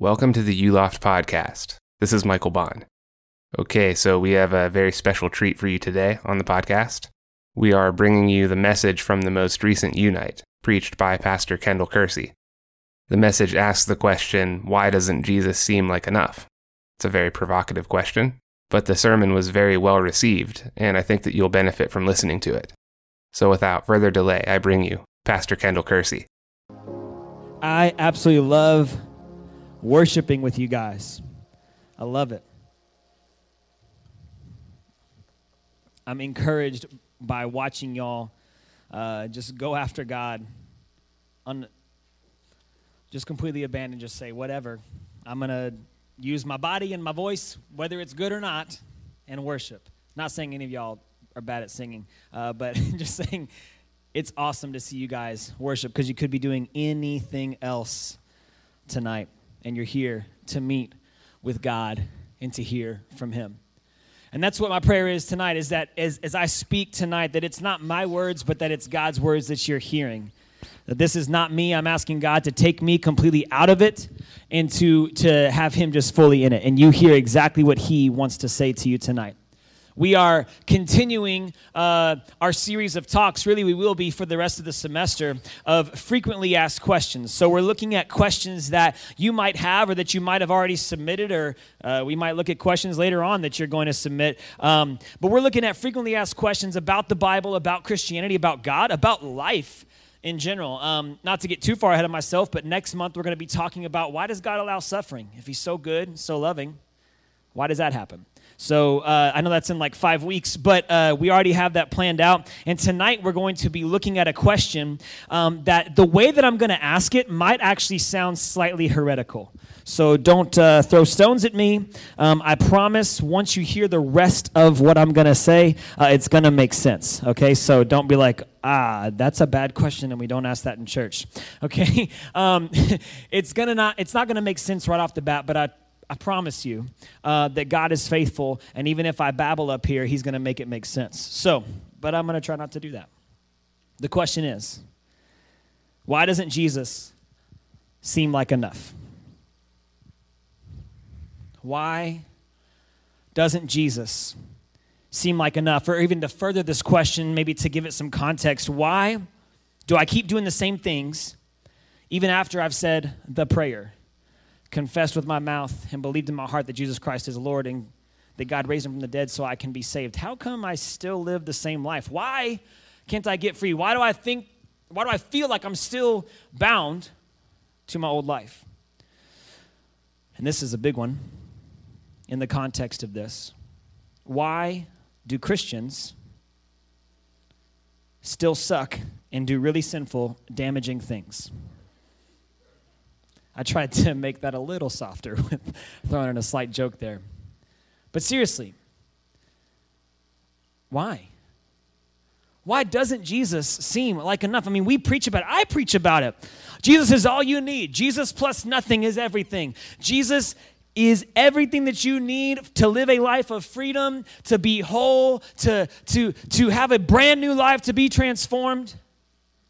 Welcome to the Uloft podcast. This is Michael Bond. Okay, so we have a very special treat for you today on the podcast. We are bringing you the message from the most recent Unite, preached by Pastor Kendall Kersey. The message asks the question, Why doesn't Jesus seem like enough? It's a very provocative question, but the sermon was very well received, and I think that you'll benefit from listening to it. So without further delay, I bring you Pastor Kendall Kersey. I absolutely love worshiping with you guys. I love it. I'm encouraged by watching y'all uh, just go after God, un- just completely abandon, just say, whatever. I'm going to use my body and my voice, whether it's good or not, and worship. Not saying any of y'all are bad at singing, uh, but just saying it's awesome to see you guys worship because you could be doing anything else tonight and you're here to meet with God and to hear from Him. And that's what my prayer is tonight is that as, as I speak tonight, that it's not my words, but that it's God's words that you're hearing. That this is not me. I'm asking God to take me completely out of it and to, to have Him just fully in it. And you hear exactly what He wants to say to you tonight. We are continuing uh, our series of talks. Really, we will be for the rest of the semester of frequently asked questions. So, we're looking at questions that you might have or that you might have already submitted, or uh, we might look at questions later on that you're going to submit. Um, but we're looking at frequently asked questions about the Bible, about Christianity, about God, about life in general. Um, not to get too far ahead of myself, but next month we're going to be talking about why does God allow suffering? If He's so good, so loving, why does that happen? So uh, I know that's in like five weeks, but uh, we already have that planned out. And tonight we're going to be looking at a question um, that the way that I'm going to ask it might actually sound slightly heretical. So don't uh, throw stones at me. Um, I promise once you hear the rest of what I'm going to say, uh, it's going to make sense. Okay, so don't be like, ah, that's a bad question, and we don't ask that in church. Okay, um, it's gonna not, it's not gonna make sense right off the bat, but I I promise you uh, that God is faithful, and even if I babble up here, He's going to make it make sense. So, but I'm going to try not to do that. The question is why doesn't Jesus seem like enough? Why doesn't Jesus seem like enough? Or even to further this question, maybe to give it some context, why do I keep doing the same things even after I've said the prayer? Confessed with my mouth and believed in my heart that Jesus Christ is Lord and that God raised him from the dead so I can be saved. How come I still live the same life? Why can't I get free? Why do I think why do I feel like I'm still bound to my old life? And this is a big one in the context of this. Why do Christians still suck and do really sinful, damaging things? I tried to make that a little softer with throwing in a slight joke there. But seriously, why? Why doesn't Jesus seem like enough? I mean, we preach about it. I preach about it. Jesus is all you need. Jesus plus nothing is everything. Jesus is everything that you need to live a life of freedom, to be whole, to, to, to have a brand new life, to be transformed.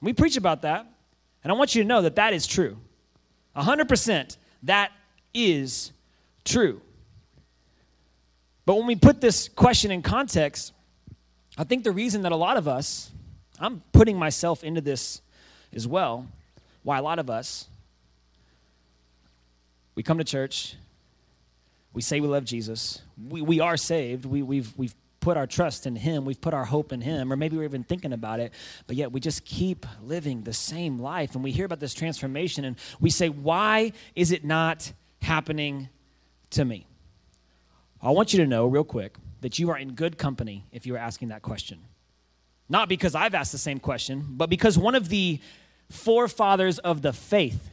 We preach about that. And I want you to know that that is true. 100% that is true. But when we put this question in context, I think the reason that a lot of us, I'm putting myself into this as well, why a lot of us, we come to church, we say we love Jesus, we, we are saved, we, we've, we've put our trust in Him, we've put our hope in Him, or maybe we're even thinking about it, but yet we just keep living the same life. And we hear about this transformation and we say, why is it not happening to me? I want you to know, real quick, that you are in good company if you are asking that question. Not because I've asked the same question, but because one of the forefathers of the faith,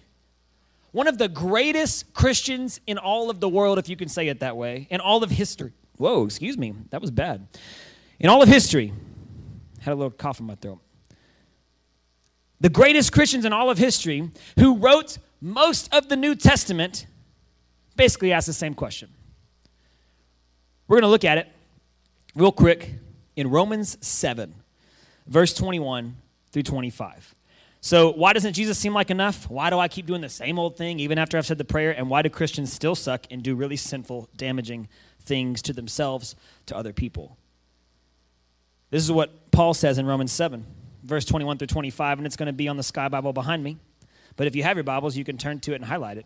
one of the greatest Christians in all of the world, if you can say it that way, in all of history, Whoa, excuse me. That was bad. In all of history, had a little cough in my throat. The greatest Christians in all of history who wrote most of the New Testament basically asked the same question. We're going to look at it real quick in Romans 7, verse 21 through 25. So, why doesn't Jesus seem like enough? Why do I keep doing the same old thing even after I've said the prayer? And why do Christians still suck and do really sinful, damaging things to themselves, to other people? This is what Paul says in Romans 7, verse 21 through 25, and it's going to be on the Sky Bible behind me. But if you have your Bibles, you can turn to it and highlight it,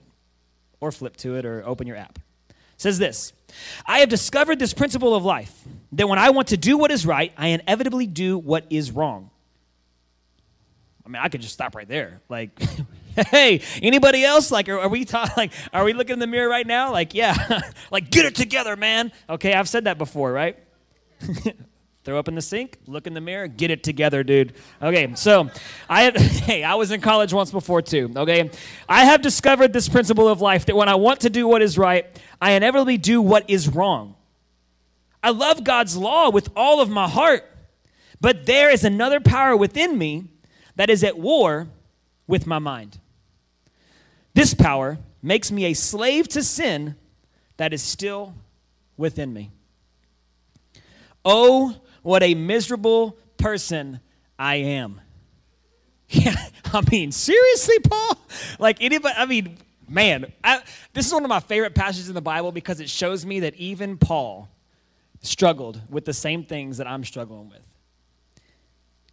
or flip to it, or open your app. It says this I have discovered this principle of life that when I want to do what is right, I inevitably do what is wrong. I mean, I could just stop right there. Like, hey, anybody else? Like, are, are we talking? Like, are we looking in the mirror right now? Like, yeah, like get it together, man. Okay, I've said that before, right? Throw up in the sink, look in the mirror, get it together, dude. Okay, so I have, hey, I was in college once before too. Okay, I have discovered this principle of life that when I want to do what is right, I inevitably do what is wrong. I love God's law with all of my heart, but there is another power within me that is at war with my mind. This power makes me a slave to sin that is still within me. Oh, what a miserable person I am. Yeah, I mean, seriously, Paul? Like anybody, I mean, man, I, this is one of my favorite passages in the Bible because it shows me that even Paul struggled with the same things that I'm struggling with.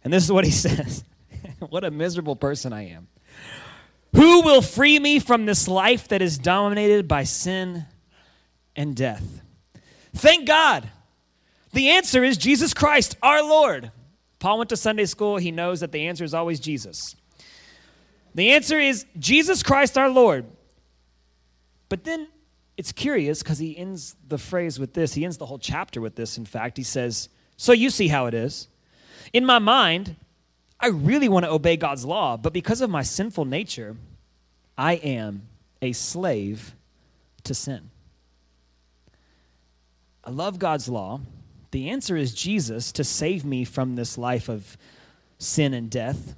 And this is what he says What a miserable person I am. Who will free me from this life that is dominated by sin and death? Thank God the answer is Jesus Christ, our Lord. Paul went to Sunday school. He knows that the answer is always Jesus. The answer is Jesus Christ, our Lord. But then it's curious because he ends the phrase with this. He ends the whole chapter with this, in fact. He says, So you see how it is. In my mind, I really want to obey God's law, but because of my sinful nature, I am a slave to sin. I love God's law. The answer is Jesus to save me from this life of sin and death.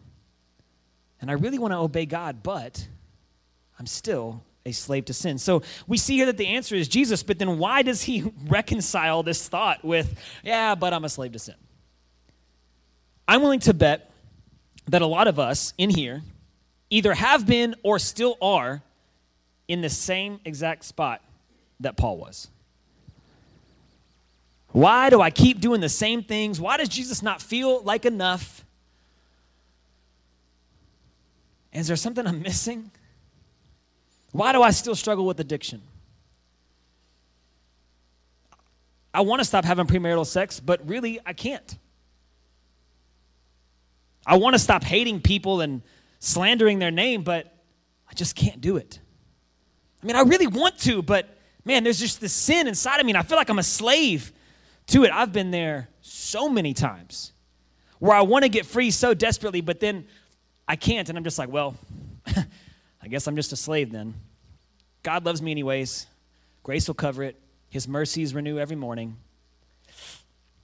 And I really want to obey God, but I'm still a slave to sin. So we see here that the answer is Jesus, but then why does he reconcile this thought with, yeah, but I'm a slave to sin? I'm willing to bet that a lot of us in here either have been or still are in the same exact spot that Paul was. Why do I keep doing the same things? Why does Jesus not feel like enough? Is there something I'm missing? Why do I still struggle with addiction? I want to stop having premarital sex, but really I can't. I want to stop hating people and slandering their name, but I just can't do it. I mean, I really want to, but man, there's just this sin inside of me, and I feel like I'm a slave to it. I've been there so many times where I want to get free so desperately, but then I can't. And I'm just like, well, I guess I'm just a slave then. God loves me anyways. Grace will cover it. His mercies renew every morning.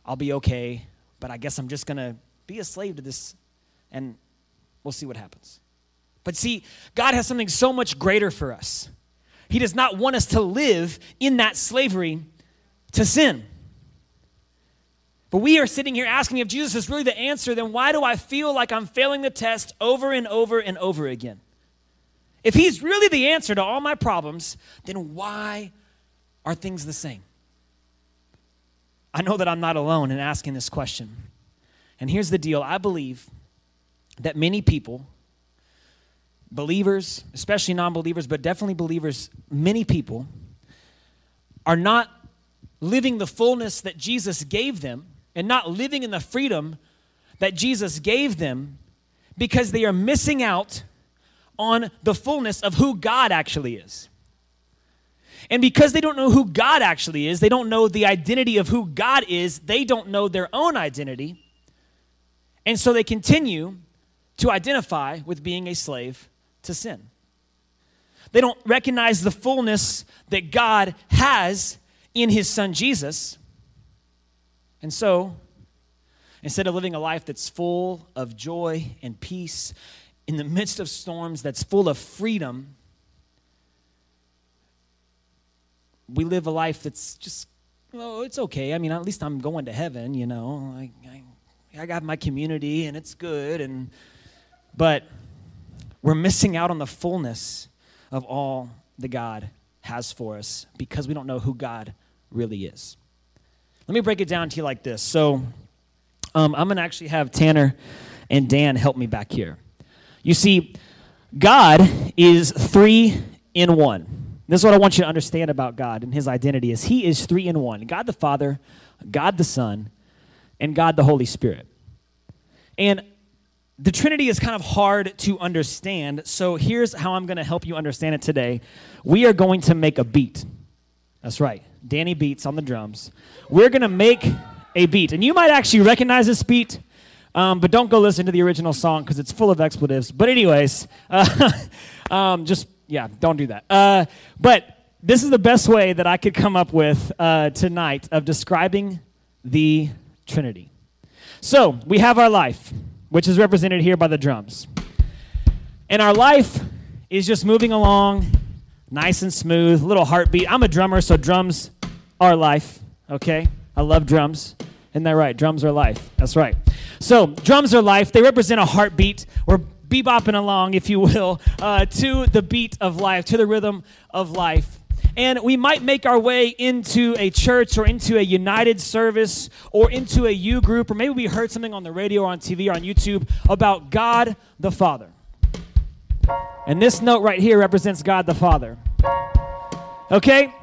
I'll be okay, but I guess I'm just going to be a slave to this and we'll see what happens. But see, God has something so much greater for us. He does not want us to live in that slavery to sin. But we are sitting here asking if Jesus is really the answer, then why do I feel like I'm failing the test over and over and over again? If he's really the answer to all my problems, then why are things the same? I know that I'm not alone in asking this question. And here's the deal I believe that many people, believers, especially non believers, but definitely believers, many people are not living the fullness that Jesus gave them and not living in the freedom that Jesus gave them because they are missing out on the fullness of who God actually is. And because they don't know who God actually is, they don't know the identity of who God is, they don't know their own identity. And so they continue to identify with being a slave to sin. They don't recognize the fullness that God has in his son Jesus. And so, instead of living a life that's full of joy and peace, in the midst of storms, that's full of freedom, we live a life that's just, oh, it's okay. I mean, at least I'm going to heaven, you know. I, I, I got my community and it's good. And, but we're missing out on the fullness of all the God has for us because we don't know who God really is. Let me break it down to you like this. So, um, I'm going to actually have Tanner and Dan help me back here. You see, God is three in one. This is what I want you to understand about God and his identity is he is three in one. God the Father, God the Son, and God the Holy Spirit. And the Trinity is kind of hard to understand, so here's how I'm going to help you understand it today. We are going to make a beat. That's right. Danny beats on the drums. We're going to make a beat. And you might actually recognize this beat, um, but don't go listen to the original song because it's full of expletives. But, anyways, uh, um, just, yeah, don't do that. Uh, but this is the best way that I could come up with uh, tonight of describing the Trinity. So, we have our life, which is represented here by the drums. And our life is just moving along nice and smooth, little heartbeat. I'm a drummer, so drums are life, okay? I love drums. Isn't that right? Drums are life. That's right. So, drums are life. They represent a heartbeat. We're bebopping along, if you will, uh, to the beat of life, to the rhythm of life. And we might make our way into a church or into a united service or into a U group, or maybe we heard something on the radio or on TV or on YouTube about God the Father. And this note right here represents God the Father. Okay?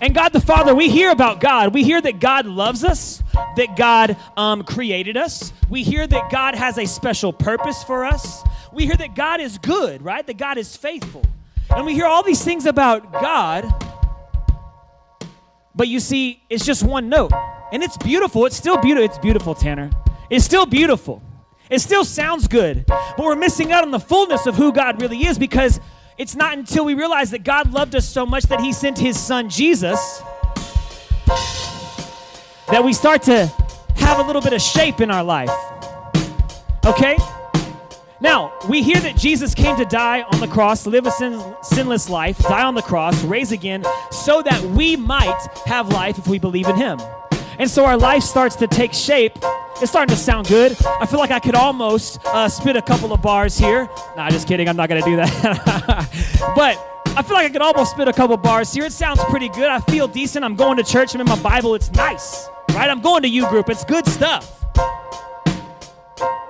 And God the Father, we hear about God. We hear that God loves us, that God um, created us. We hear that God has a special purpose for us. We hear that God is good, right? That God is faithful. And we hear all these things about God. But you see, it's just one note. And it's beautiful. It's still beautiful. It's beautiful, Tanner. It's still beautiful. It still sounds good. But we're missing out on the fullness of who God really is because it's not until we realize that God loved us so much that He sent His Son Jesus that we start to have a little bit of shape in our life. Okay? Now, we hear that Jesus came to die on the cross, live a sin, sinless life, die on the cross, raise again, so that we might have life if we believe in Him. And so our life starts to take shape. It's starting to sound good. I feel like I could almost uh, spit a couple of bars here. Nah, just kidding. I'm not going to do that. but I feel like I could almost spit a couple bars here. It sounds pretty good. I feel decent. I'm going to church. I'm in my Bible. It's nice, right? I'm going to U group. It's good stuff.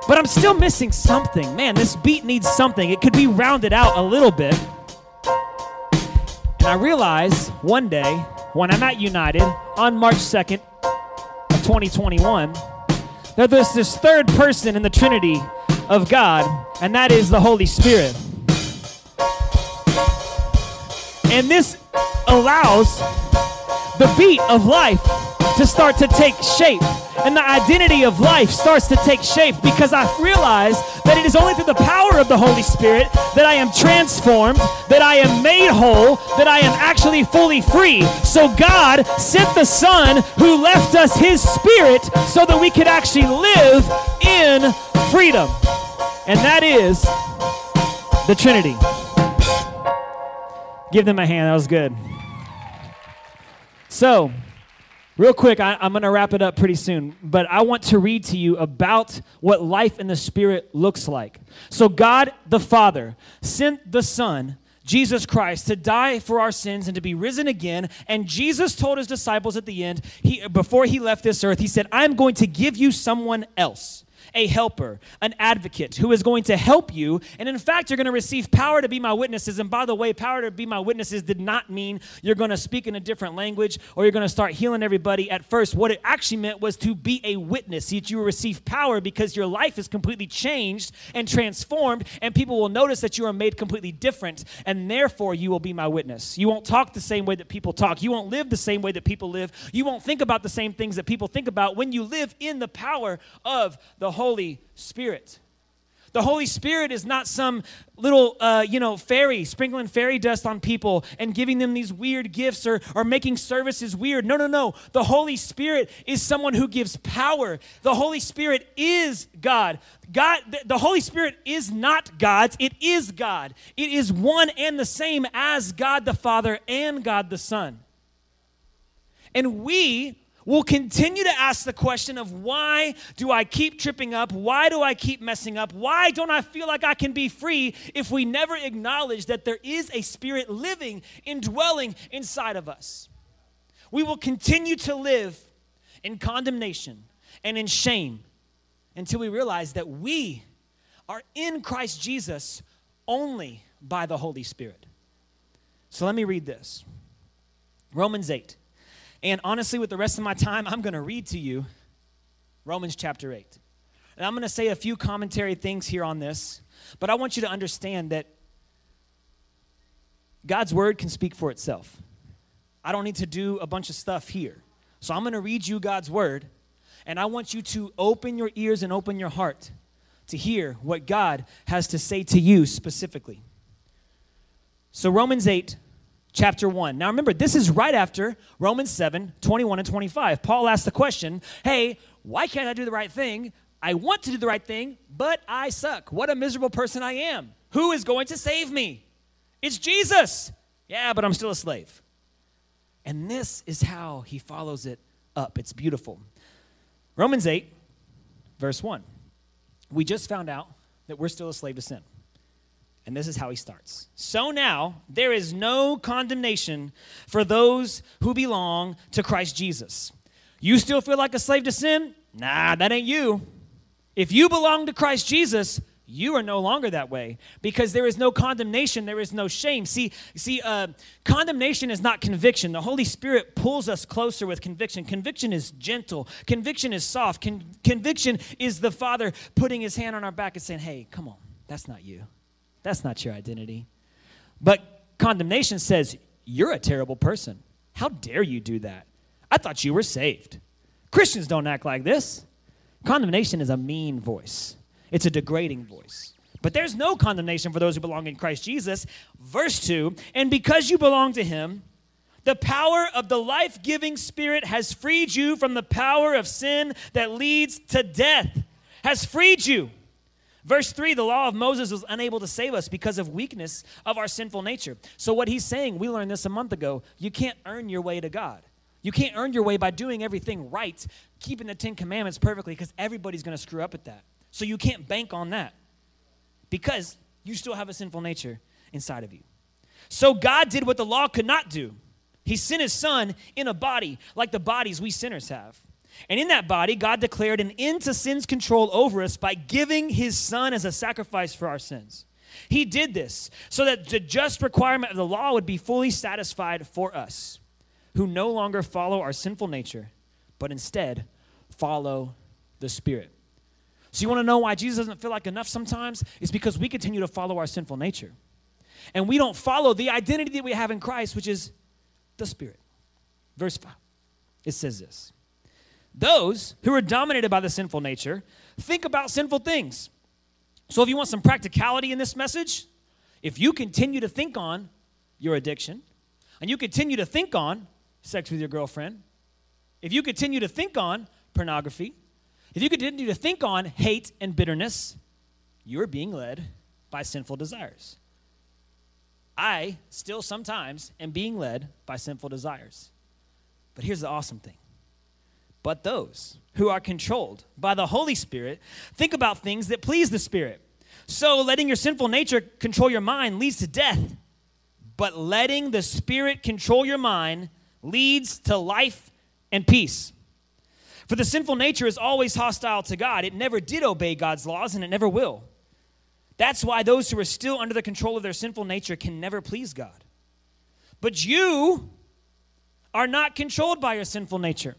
But I'm still missing something. Man, this beat needs something. It could be rounded out a little bit. And I realize one day when I'm at United on March 2nd, of 2021 that there's this third person in the Trinity of God, and that is the Holy Spirit. And this allows the beat of life to start to take shape and the identity of life starts to take shape because I realize that it is only through the power of the Holy Spirit that I am transformed, that I am made whole, that I am actually fully free. So God sent the Son who left us His Spirit so that we could actually live in freedom. And that is the Trinity. Give them a hand. That was good. So, Real quick, I, am going to wrap it up pretty soon, but I want to read to you about what life in the Spirit looks like. So, God the Father sent the Son, Jesus Christ, to die for our sins and to be risen again. And Jesus told his disciples at the end, he, before he left this earth, he said, I'm going to give you someone else a helper, an advocate who is going to help you. And in fact, you're going to receive power to be my witnesses. And by the way, power to be my witnesses did not mean you're going to speak in a different language or you're going to start healing everybody at first. What it actually meant was to be a witness, that you receive power because your life is completely changed and transformed, and people will notice that you are made completely different, and therefore you will be my witness. You won't talk the same way that people talk. You won't live the same way that people live. You won't think about the same things that people think about when you live in the power of the Holy Holy Spirit. The Holy Spirit is not some little, uh, you know, fairy sprinkling fairy dust on people and giving them these weird gifts or, or making services weird. No, no, no. The Holy Spirit is someone who gives power. The Holy Spirit is God. God, the Holy Spirit is not God's, it is God. It is one and the same as God the Father and God the Son. And we will continue to ask the question of why do I keep tripping up? Why do I keep messing up? Why don't I feel like I can be free if we never acknowledge that there is a spirit living, indwelling inside of us? We will continue to live in condemnation and in shame until we realize that we are in Christ Jesus only by the Holy Spirit. So let me read this Romans 8. And honestly, with the rest of my time, I'm going to read to you Romans chapter 8. And I'm going to say a few commentary things here on this, but I want you to understand that God's word can speak for itself. I don't need to do a bunch of stuff here. So I'm going to read you God's word, and I want you to open your ears and open your heart to hear what God has to say to you specifically. So, Romans 8, chapter 1. Now remember, this is right after Romans 7, 21 and 25. Paul asked the question, Hey, why can't I do the right thing? I want to do the right thing, but I suck. What a miserable person I am. Who is going to save me? It's Jesus. Yeah, but I'm still a slave. And this is how he follows it up. It's beautiful. Romans 8, verse 1. We just found out that we're still a slave to sin. And this is how he starts. So now there is no condemnation for those who belong to Christ Jesus. You still feel like a slave to sin? Nah, that ain't you. If you belong to Christ Jesus, you are no longer that way because there is no condemnation there is no shame see see uh, condemnation is not conviction the holy spirit pulls us closer with conviction conviction is gentle conviction is soft Con- conviction is the father putting his hand on our back and saying hey come on that's not you that's not your identity. But condemnation says, You're a terrible person. How dare you do that? I thought you were saved. Christians don't act like this. Condemnation is a mean voice, it's a degrading voice. But there's no condemnation for those who belong in Christ Jesus. Verse 2 And because you belong to him, the power of the life giving Spirit has freed you from the power of sin that leads to death, has freed you. Verse 3 the law of Moses was unable to save us because of weakness of our sinful nature. So, what he's saying, we learned this a month ago you can't earn your way to God. You can't earn your way by doing everything right, keeping the Ten Commandments perfectly, because everybody's going to screw up at that. So, you can't bank on that because you still have a sinful nature inside of you. So, God did what the law could not do. He sent his son in a body like the bodies we sinners have. And in that body, God declared an end to sin's control over us by giving his son as a sacrifice for our sins. He did this so that the just requirement of the law would be fully satisfied for us, who no longer follow our sinful nature, but instead follow the Spirit. So, you want to know why Jesus doesn't feel like enough sometimes? It's because we continue to follow our sinful nature. And we don't follow the identity that we have in Christ, which is the Spirit. Verse 5, it says this those who are dominated by the sinful nature think about sinful things. So, if you want some practicality in this message, if you continue to think on your addiction, and you continue to think on sex with your girlfriend, if you continue to think on pornography, if you continue to think on hate and bitterness, you're being led by sinful desires. I still sometimes am being led by sinful desires. But here's the awesome thing but those who are controlled by the Holy Spirit think about things that please the Spirit. So, letting your sinful nature control your mind leads to death, but letting the Spirit control your mind leads to life and peace. For the sinful nature is always hostile to God. It never did obey God's laws, and it never will. That's why those who are still under the control of their sinful nature can never please God. But you are not controlled by your sinful nature.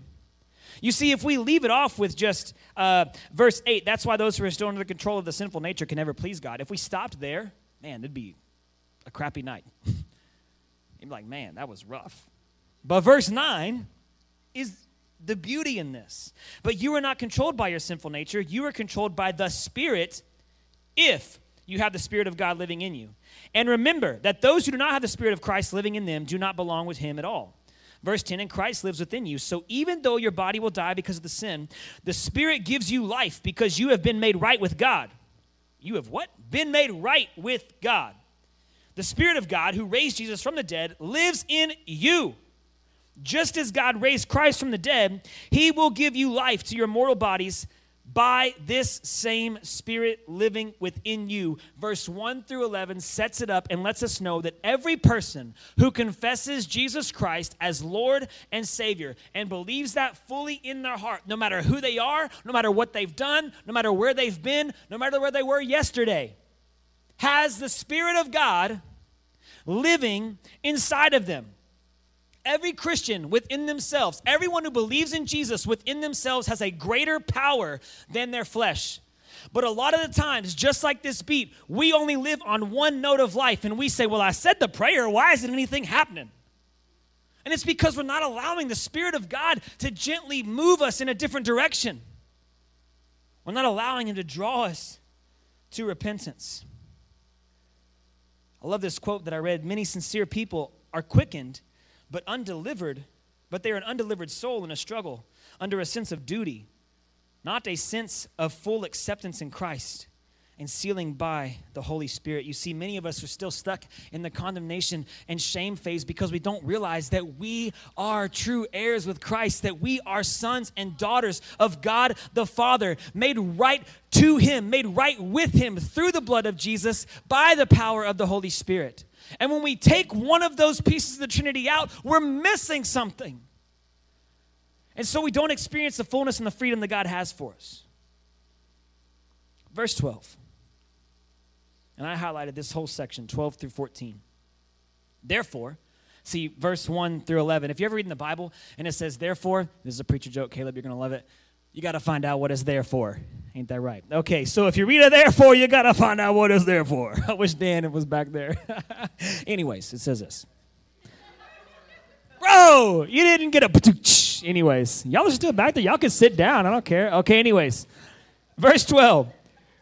You see, if we leave it off with just uh, verse 8, that's why those who are still under the control of the sinful nature can never please God. If we stopped there, man, it'd be a crappy night. You'd be like, man, that was rough. But verse 9 is the beauty in this. But you are not controlled by your sinful nature, you are controlled by the Spirit if you have the Spirit of God living in you. And remember that those who do not have the Spirit of Christ living in them do not belong with Him at all. Verse 10 And Christ lives within you. So even though your body will die because of the sin, the Spirit gives you life because you have been made right with God. You have what? Been made right with God. The Spirit of God who raised Jesus from the dead lives in you. Just as God raised Christ from the dead, he will give you life to your mortal bodies by this same Spirit living within you. Verse 1 through 11 sets it up and lets us know that every person who confesses Jesus Christ as Lord and Savior and believes that fully in their heart, no matter who they are, no matter what they've done, no matter where they've been, no matter where they were yesterday, has the Spirit of God living inside of them. Every Christian within themselves, everyone who believes in Jesus within themselves has a greater power than their flesh. But a lot of the times, just like this beat, we only live on one note of life and we say, Well, I said the prayer, why isn't anything happening? And it's because we're not allowing the Spirit of God to gently move us in a different direction. We're not allowing Him to draw us to repentance. I love this quote that I read Many sincere people are quickened but undelivered, but they're an undelivered soul in a struggle under a sense of duty, not a sense of full acceptance in Christ and sealing by the Holy Spirit. You see, many of us are still stuck in the condemnation and shame phase because we don't realize that we are true heirs with Christ, that we are sons and daughters of God the Father, made right to Him, made right with Him through the blood of Jesus by the power of the Holy Spirit. And when we take one of those pieces of the Trinity out, we're missing something. And so we don't experience the fullness and the freedom that God has for us. Verse 12. And I highlighted this whole section, 12 through 14. Therefore, see verse 1 through 11. If you ever read in the Bible and it says, therefore, this is a preacher joke, Caleb, you're going to love it. You got to find out what it's there for. Ain't that right? Okay, so if you read it therefore, you got to find out what it's there for. I wish Dan was back there. Anyways, it says this. Bro, you didn't get a. Anyways, y'all are still back there. Y'all can sit down. I don't care. Okay, anyways. Verse 12.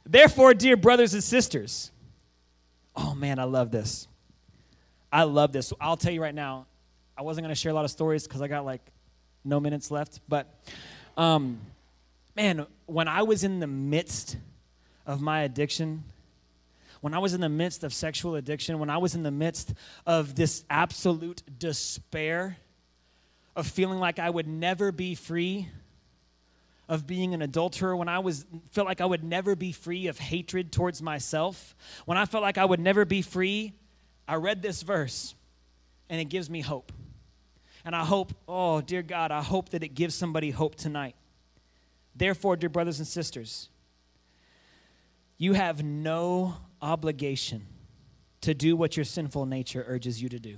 Therefore, dear brothers and sisters. Oh, man, I love this. I love this. I'll tell you right now, I wasn't going to share a lot of stories because I got like no minutes left. But, um, man, when I was in the midst of my addiction, when I was in the midst of sexual addiction, when I was in the midst of this absolute despair of feeling like I would never be free of being an adulterer, when I was felt like I would never be free of hatred towards myself, when I felt like I would never be free, I read this verse and it gives me hope. And I hope, oh dear God, I hope that it gives somebody hope tonight. Therefore, dear brothers and sisters, you have no obligation to do what your sinful nature urges you to do.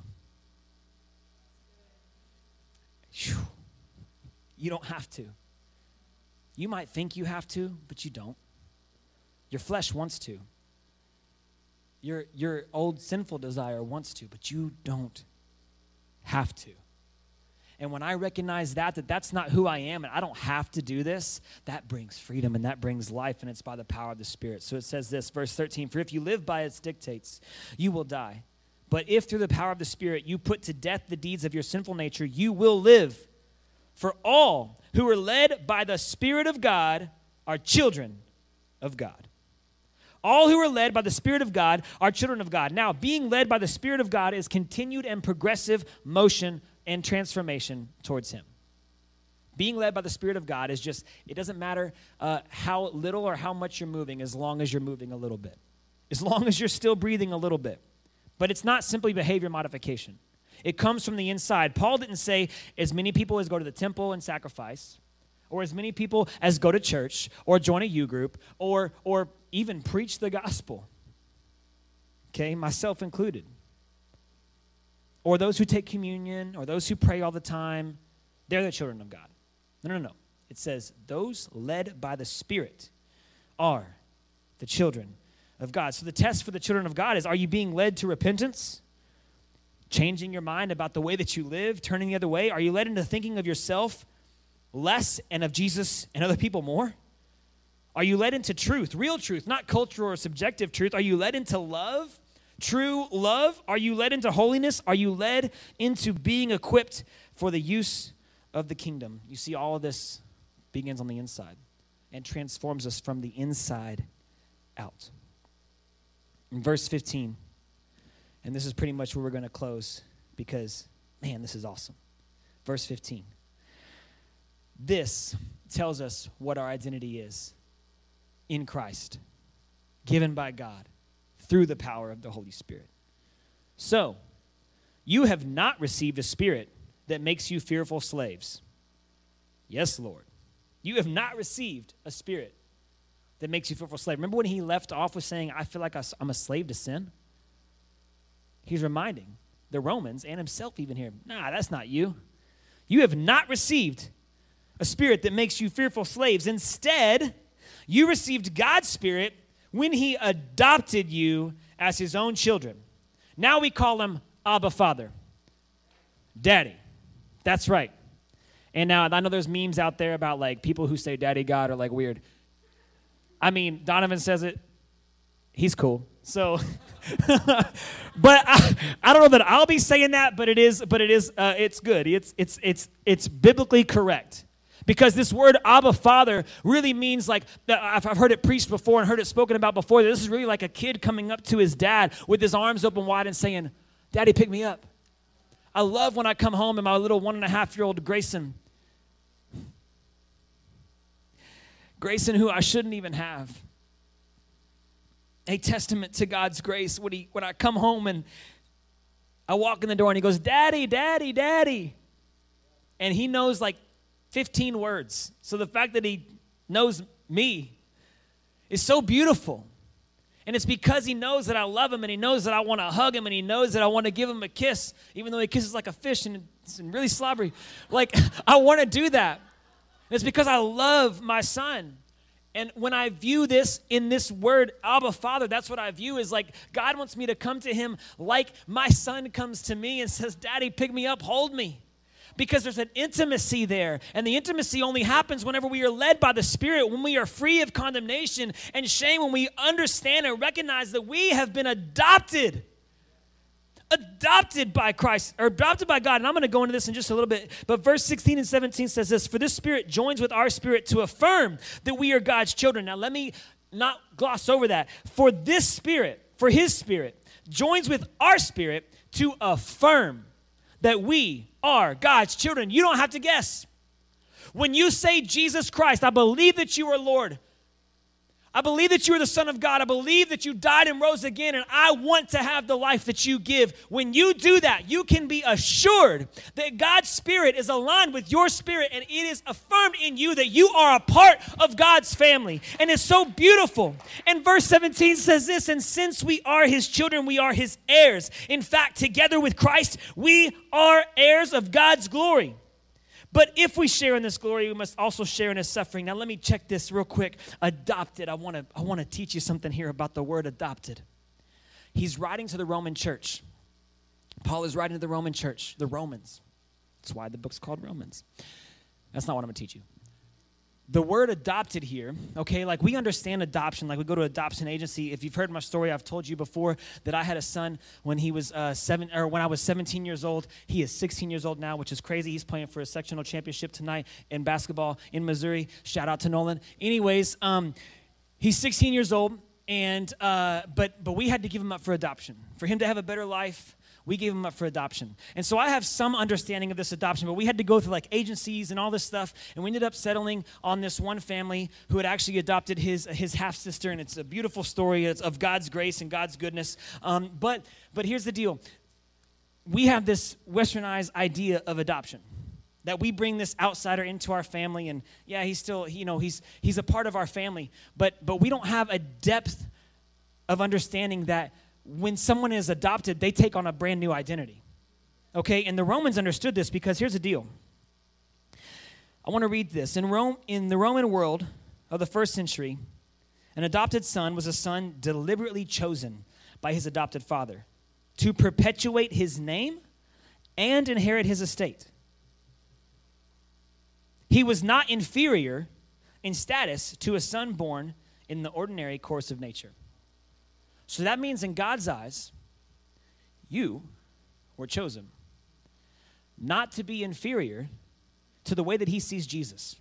You don't have to. You might think you have to, but you don't. Your flesh wants to. Your, your old sinful desire wants to, but you don't have to. And when I recognize that, that that's not who I am and I don't have to do this, that brings freedom and that brings life, and it's by the power of the Spirit. So it says this, verse 13 For if you live by its dictates, you will die. But if through the power of the Spirit you put to death the deeds of your sinful nature, you will live. For all who are led by the Spirit of God are children of God. All who are led by the Spirit of God are children of God. Now, being led by the Spirit of God is continued and progressive motion and transformation towards Him. Being led by the Spirit of God is just, it doesn't matter uh, how little or how much you're moving as long as you're moving a little bit, as long as you're still breathing a little bit. But it's not simply behavior modification, it comes from the inside. Paul didn't say as many people as go to the temple and sacrifice, or as many people as go to church, or join a U group, or, or even preach the gospel. Okay, myself included or those who take communion, or those who pray all the time, they're the children of God. No, no, no. It says, those led by the Spirit are the children of God. So the test for the children of God is are you being led to repentance? Changing your mind about the way that you live, turning the other way? Are you led into thinking of yourself less and of Jesus and other people more? Are you led into truth, real truth, not cultural or subjective truth? Are you led into love? True love? Are you led into holiness? Are you led into being equipped for the use of the kingdom? You see, all of this begins on the inside and transforms us from the inside out. In verse 15, and this is pretty much where we're going to close because, man, this is awesome. Verse 15. This tells us what our identity is in Christ, given by God through the power of the Holy Spirit. So, you have not received a spirit that makes you fearful slaves. Yes, Lord. You have not received a spirit that makes you fearful slave. Remember when he left off with saying, I feel like I'm a slave to sin? He's reminding the Romans and himself even here, nah, that's not you. You have not received a spirit that makes you fearful slaves. Instead, you received God's spirit when he adopted you as his own children. Now we call him Abba Father, Daddy. That's right. And now I know there's memes out there about like people who say Daddy God are like weird. I mean, Donovan says it. He's cool. So, but I, I, don't know that I'll be saying that, but it is, but it is, uh, it's good. It's, it's, it's, it's biblically correct. Because this word Abba Father really means like, I've heard it preached before and heard it spoken about before. This is really like a kid coming up to his dad with his arms open wide and saying, Daddy, pick me up. I love when I come home and my little one and a half year old Grayson, Grayson, who I shouldn't even have, a testament to God's grace. When, he, when I come home and I walk in the door and he goes, Daddy, Daddy, Daddy. And he knows like 15 words. So the fact that he knows me is so beautiful. And it's because he knows that I love him and he knows that I want to hug him and he knows that I want to give him a kiss, even though he kisses like a fish and it's really slobbery. Like, I want to do that. And it's because I love my son. And when I view this in this word, Abba Father, that's what I view is like God wants me to come to him like my son comes to me and says, Daddy, pick me up, hold me because there's an intimacy there. And the intimacy only happens whenever we are led by the Spirit, when we are free of condemnation and shame, when we understand and recognize that we have been adopted. Adopted by Christ or adopted by God. And I'm going to go into this in just a little bit. But verse 16 and 17 says this For this spirit joins with our spirit to affirm that we are God's children. Now, let me not gloss over that. For this spirit, for his spirit, joins with our spirit to affirm that we are God's children. You don't have to guess. When you say Jesus Christ, I believe that you are Lord. I believe that you are the Son of God. I believe that you died and rose again, and I want to have the life that you give. When you do that, you can be assured that God's Spirit is aligned with your spirit, and it is affirmed in you that you are a part of God's family. And it's so beautiful. And verse 17 says this And since we are his children, we are his heirs. In fact, together with Christ, we are heirs of God's glory. But if we share in this glory, we must also share in his suffering. Now let me check this real quick. Adopted. I want to I want to teach you something here about the word adopted. He's writing to the Roman church. Paul is writing to the Roman church, the Romans. That's why the book's called Romans. That's not what I'm going to teach you the word adopted here, okay, like we understand adoption, like we go to adoption agency. If you've heard my story, I've told you before that I had a son when he was uh, seven, or when I was 17 years old. He is 16 years old now, which is crazy. He's playing for a sectional championship tonight in basketball in Missouri. Shout out to Nolan. Anyways, um, he's 16 years old, and uh, but but we had to give him up for adoption for him to have a better life we gave him up for adoption. And so I have some understanding of this adoption, but we had to go through like agencies and all this stuff, and we ended up settling on this one family who had actually adopted his, his half sister, and it's a beautiful story it's of God's grace and God's goodness. Um, but, but here's the deal we have this westernized idea of adoption that we bring this outsider into our family and yeah he's still you know he's he's a part of our family but but we don't have a depth of understanding that when someone is adopted, they take on a brand new identity. Okay, and the Romans understood this because here's the deal. I want to read this. In Rome, in the Roman world of the first century, an adopted son was a son deliberately chosen by his adopted father to perpetuate his name and inherit his estate. He was not inferior in status to a son born in the ordinary course of nature. So that means in God's eyes, you were chosen not to be inferior to the way that he sees Jesus.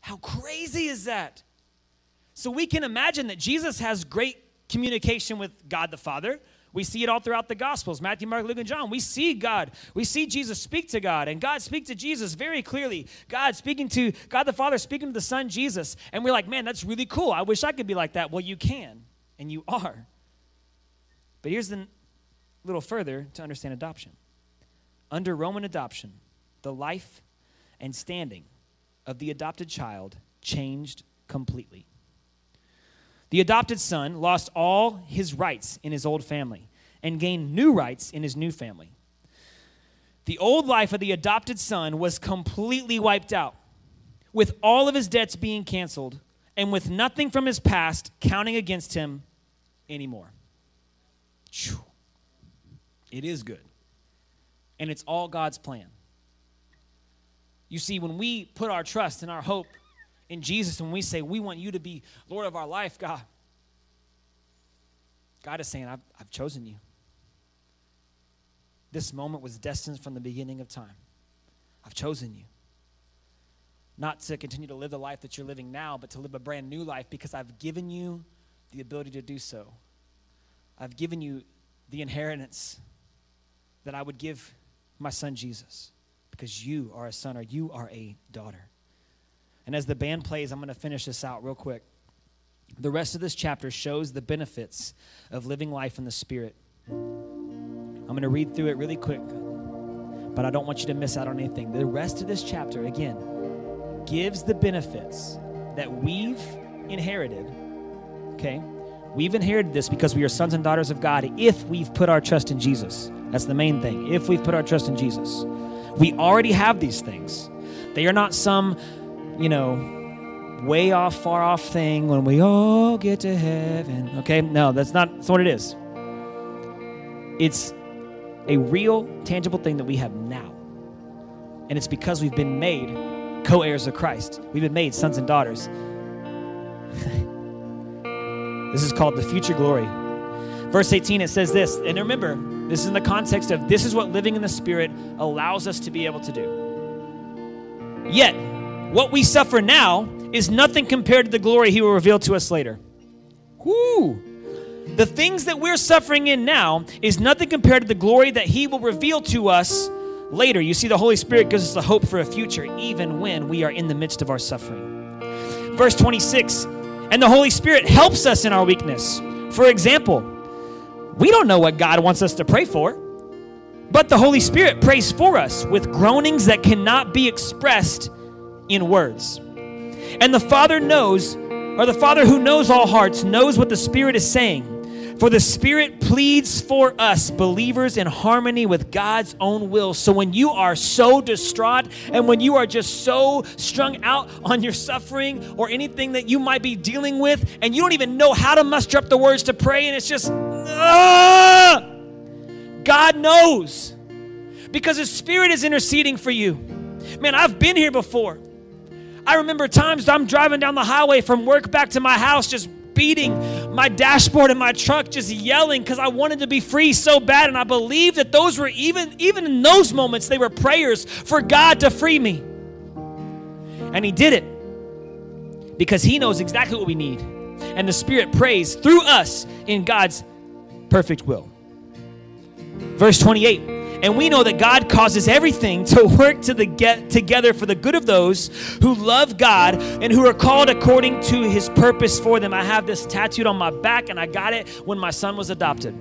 How crazy is that? So we can imagine that Jesus has great communication with God the Father, We see it all throughout the Gospels Matthew, Mark, Luke, and John. We see God. We see Jesus speak to God, and God speak to Jesus very clearly. God speaking to God the Father, speaking to the Son, Jesus. And we're like, man, that's really cool. I wish I could be like that. Well, you can, and you are. But here's the little further to understand adoption. Under Roman adoption, the life and standing of the adopted child changed completely. The adopted son lost all his rights in his old family and gained new rights in his new family. The old life of the adopted son was completely wiped out, with all of his debts being canceled and with nothing from his past counting against him anymore. It is good. And it's all God's plan. You see, when we put our trust and our hope in Jesus and we say, We want you to be Lord of our life, God, God is saying, I've, I've chosen you. This moment was destined from the beginning of time. I've chosen you. Not to continue to live the life that you're living now, but to live a brand new life because I've given you the ability to do so. I've given you the inheritance that I would give my son Jesus because you are a son or you are a daughter. And as the band plays, I'm going to finish this out real quick. The rest of this chapter shows the benefits of living life in the Spirit. I'm going to read through it really quick, but I don't want you to miss out on anything. The rest of this chapter, again, gives the benefits that we've inherited. Okay? We've inherited this because we are sons and daughters of God if we've put our trust in Jesus. That's the main thing. If we've put our trust in Jesus, we already have these things. They are not some you know, way off, far off thing when we all get to heaven. Okay? No, that's not that's what it is. It's a real, tangible thing that we have now. And it's because we've been made co heirs of Christ. We've been made sons and daughters. this is called the future glory. Verse 18, it says this, and remember, this is in the context of this is what living in the Spirit allows us to be able to do. Yet, what we suffer now is nothing compared to the glory he will reveal to us later. Whoo! The things that we're suffering in now is nothing compared to the glory that he will reveal to us later. You see, the Holy Spirit gives us a hope for a future, even when we are in the midst of our suffering. Verse 26 And the Holy Spirit helps us in our weakness. For example, we don't know what God wants us to pray for, but the Holy Spirit prays for us with groanings that cannot be expressed in words. And the Father knows, or the Father who knows all hearts, knows what the Spirit is saying. For the Spirit pleads for us, believers, in harmony with God's own will. So when you are so distraught and when you are just so strung out on your suffering or anything that you might be dealing with, and you don't even know how to muster up the words to pray, and it's just, ah, God knows because His Spirit is interceding for you. Man, I've been here before. I remember times I'm driving down the highway from work back to my house, just my dashboard in my truck, just yelling because I wanted to be free so bad. And I believe that those were even, even in those moments, they were prayers for God to free me. And He did it because He knows exactly what we need. And the Spirit prays through us in God's perfect will. Verse 28 and we know that God causes everything to work to the get together for the good of those who love God and who are called according to his purpose for them. I have this tattooed on my back and I got it when my son was adopted.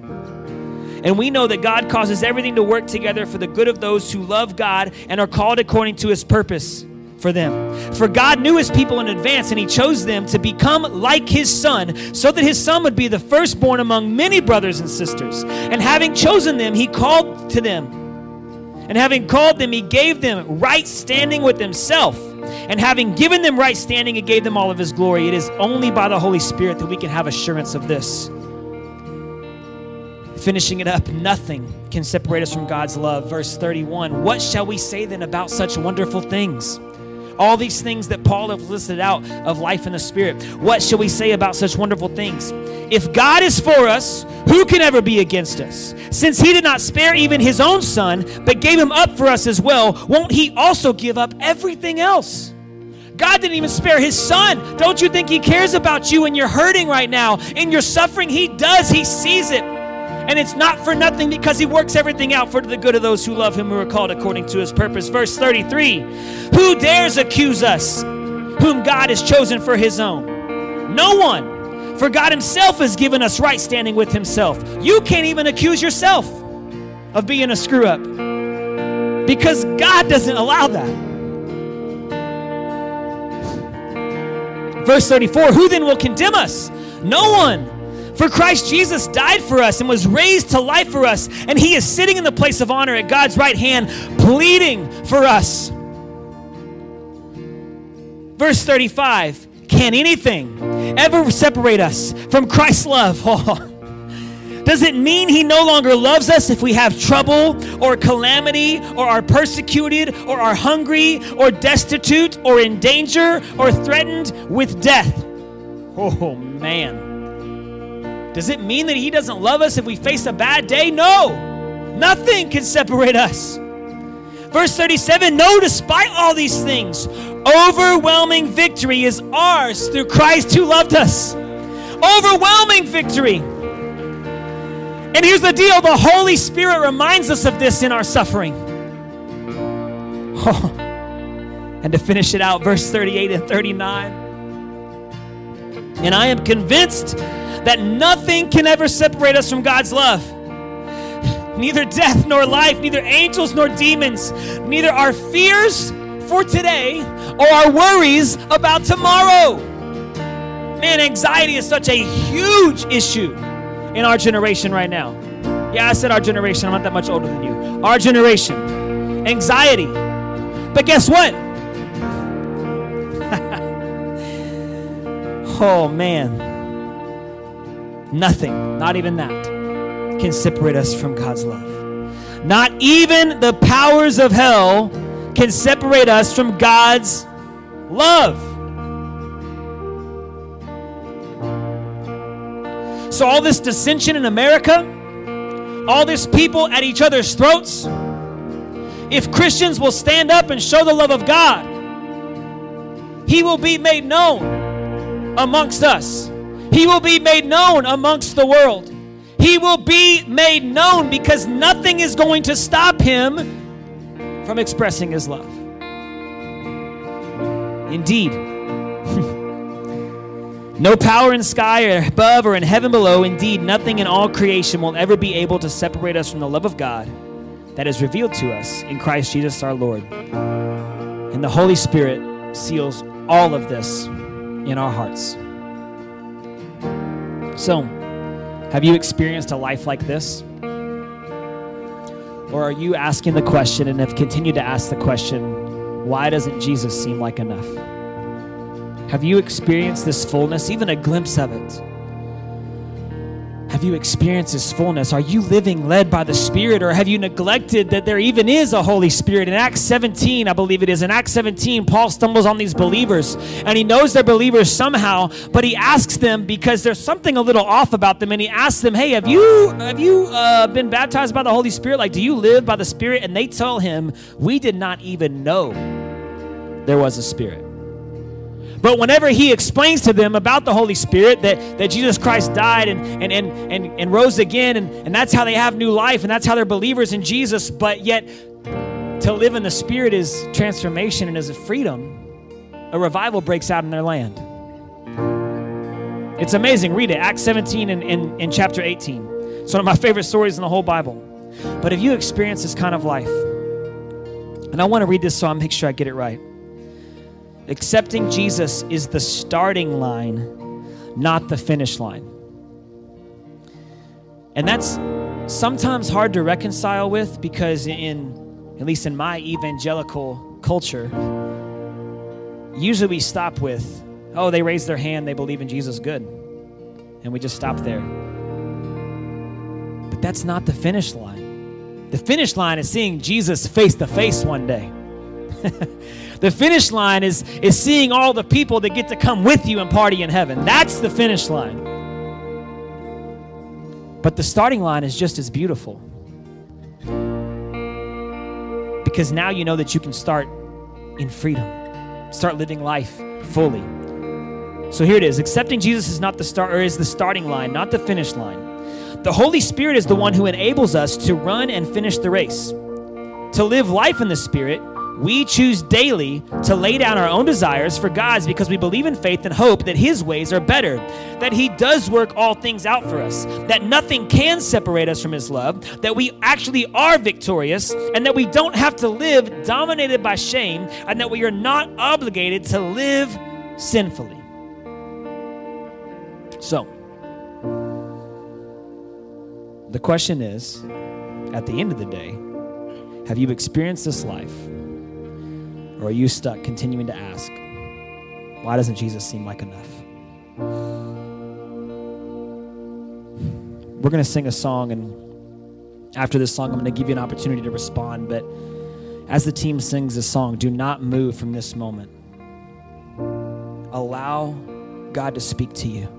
And we know that God causes everything to work together for the good of those who love God and are called according to his purpose for them. For God knew his people in advance, and he chose them to become like his son, so that his son would be the firstborn among many brothers and sisters. And having chosen them, he called to them. And having called them, he gave them right standing with himself. And having given them right standing, he gave them all of his glory. It is only by the Holy Spirit that we can have assurance of this. Finishing it up, nothing can separate us from God's love. Verse 31 What shall we say then about such wonderful things? All these things that Paul has listed out of life in the Spirit. What shall we say about such wonderful things? If God is for us, who can ever be against us? Since he did not spare even his own son, but gave him up for us as well, won't he also give up everything else? God didn't even spare his son. Don't you think he cares about you and you're hurting right now? In your suffering, he does. He sees it. And it's not for nothing because he works everything out for the good of those who love him who are called according to his purpose. Verse 33 Who dares accuse us, whom God has chosen for his own? No one. For God himself has given us right standing with himself. You can't even accuse yourself of being a screw up because God doesn't allow that. Verse 34 Who then will condemn us? No one. For Christ Jesus died for us and was raised to life for us, and he is sitting in the place of honor at God's right hand, pleading for us. Verse 35 Can anything ever separate us from Christ's love? Oh, does it mean he no longer loves us if we have trouble or calamity or are persecuted or are hungry or destitute or in danger or threatened with death? Oh, man. Does it mean that he doesn't love us if we face a bad day? No. Nothing can separate us. Verse 37 No, despite all these things, overwhelming victory is ours through Christ who loved us. Overwhelming victory. And here's the deal the Holy Spirit reminds us of this in our suffering. Oh. And to finish it out, verse 38 and 39. And I am convinced that nothing can ever separate us from God's love. Neither death nor life, neither angels nor demons, neither our fears for today or our worries about tomorrow. Man, anxiety is such a huge issue in our generation right now. Yeah, I said our generation. I'm not that much older than you. Our generation. Anxiety. But guess what? oh, man. Nothing, not even that, can separate us from God's love. Not even the powers of hell can separate us from God's love. So, all this dissension in America, all this people at each other's throats, if Christians will stand up and show the love of God, He will be made known amongst us. He will be made known amongst the world. He will be made known because nothing is going to stop Him from expressing His love. Indeed. No power in sky or above or in heaven below, indeed, nothing in all creation will ever be able to separate us from the love of God that is revealed to us in Christ Jesus our Lord. And the Holy Spirit seals all of this in our hearts. So, have you experienced a life like this? Or are you asking the question and have continued to ask the question, why doesn't Jesus seem like enough? Have you experienced this fullness, even a glimpse of it? Have you experienced this fullness? Are you living led by the Spirit, or have you neglected that there even is a Holy Spirit? In Acts 17, I believe it is, in Acts 17, Paul stumbles on these believers, and he knows they're believers somehow, but he asks them because there's something a little off about them, and he asks them, "Hey, have you have you uh, been baptized by the Holy Spirit? Like, do you live by the Spirit?" And they tell him, "We did not even know there was a Spirit." But whenever he explains to them about the Holy Spirit, that, that Jesus Christ died and, and, and, and, and rose again, and, and that's how they have new life, and that's how they're believers in Jesus, but yet to live in the Spirit is transformation and is a freedom, a revival breaks out in their land. It's amazing. Read it, Acts 17 and in, in chapter 18. It's one of my favorite stories in the whole Bible. But if you experience this kind of life, and I want to read this so I make sure I get it right. Accepting Jesus is the starting line, not the finish line. And that's sometimes hard to reconcile with because, in at least in my evangelical culture, usually we stop with, oh, they raised their hand, they believe in Jesus, good. And we just stop there. But that's not the finish line. The finish line is seeing Jesus face to face one day. The finish line is, is seeing all the people that get to come with you and party in heaven. That's the finish line. But the starting line is just as beautiful. Because now you know that you can start in freedom, start living life fully. So here it is. Accepting Jesus is not the start or is the starting line, not the finish line. The Holy Spirit is the one who enables us to run and finish the race. To live life in the Spirit, we choose daily to lay down our own desires for God's because we believe in faith and hope that His ways are better, that He does work all things out for us, that nothing can separate us from His love, that we actually are victorious, and that we don't have to live dominated by shame, and that we are not obligated to live sinfully. So, the question is at the end of the day, have you experienced this life? Or are you stuck continuing to ask, why doesn't Jesus seem like enough? We're going to sing a song, and after this song, I'm going to give you an opportunity to respond. But as the team sings this song, do not move from this moment. Allow God to speak to you.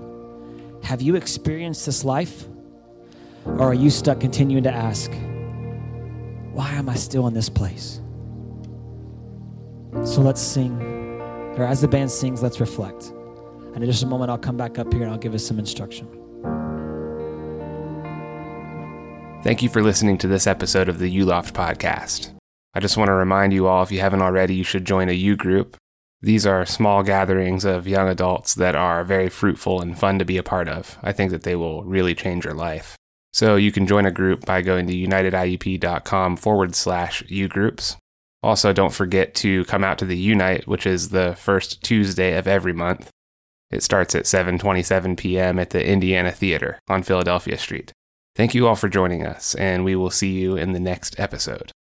Have you experienced this life? Or are you stuck continuing to ask, why am I still in this place? So let's sing, or as the band sings, let's reflect. And in just a moment, I'll come back up here and I'll give us some instruction. Thank you for listening to this episode of the U Loft podcast. I just want to remind you all, if you haven't already, you should join a U group. These are small gatherings of young adults that are very fruitful and fun to be a part of. I think that they will really change your life. So you can join a group by going to unitediup.com forward slash U groups. Also, don't forget to come out to the Unite, which is the first Tuesday of every month. It starts at 7:27 p.m. at the Indiana Theater on Philadelphia Street. Thank you all for joining us, and we will see you in the next episode.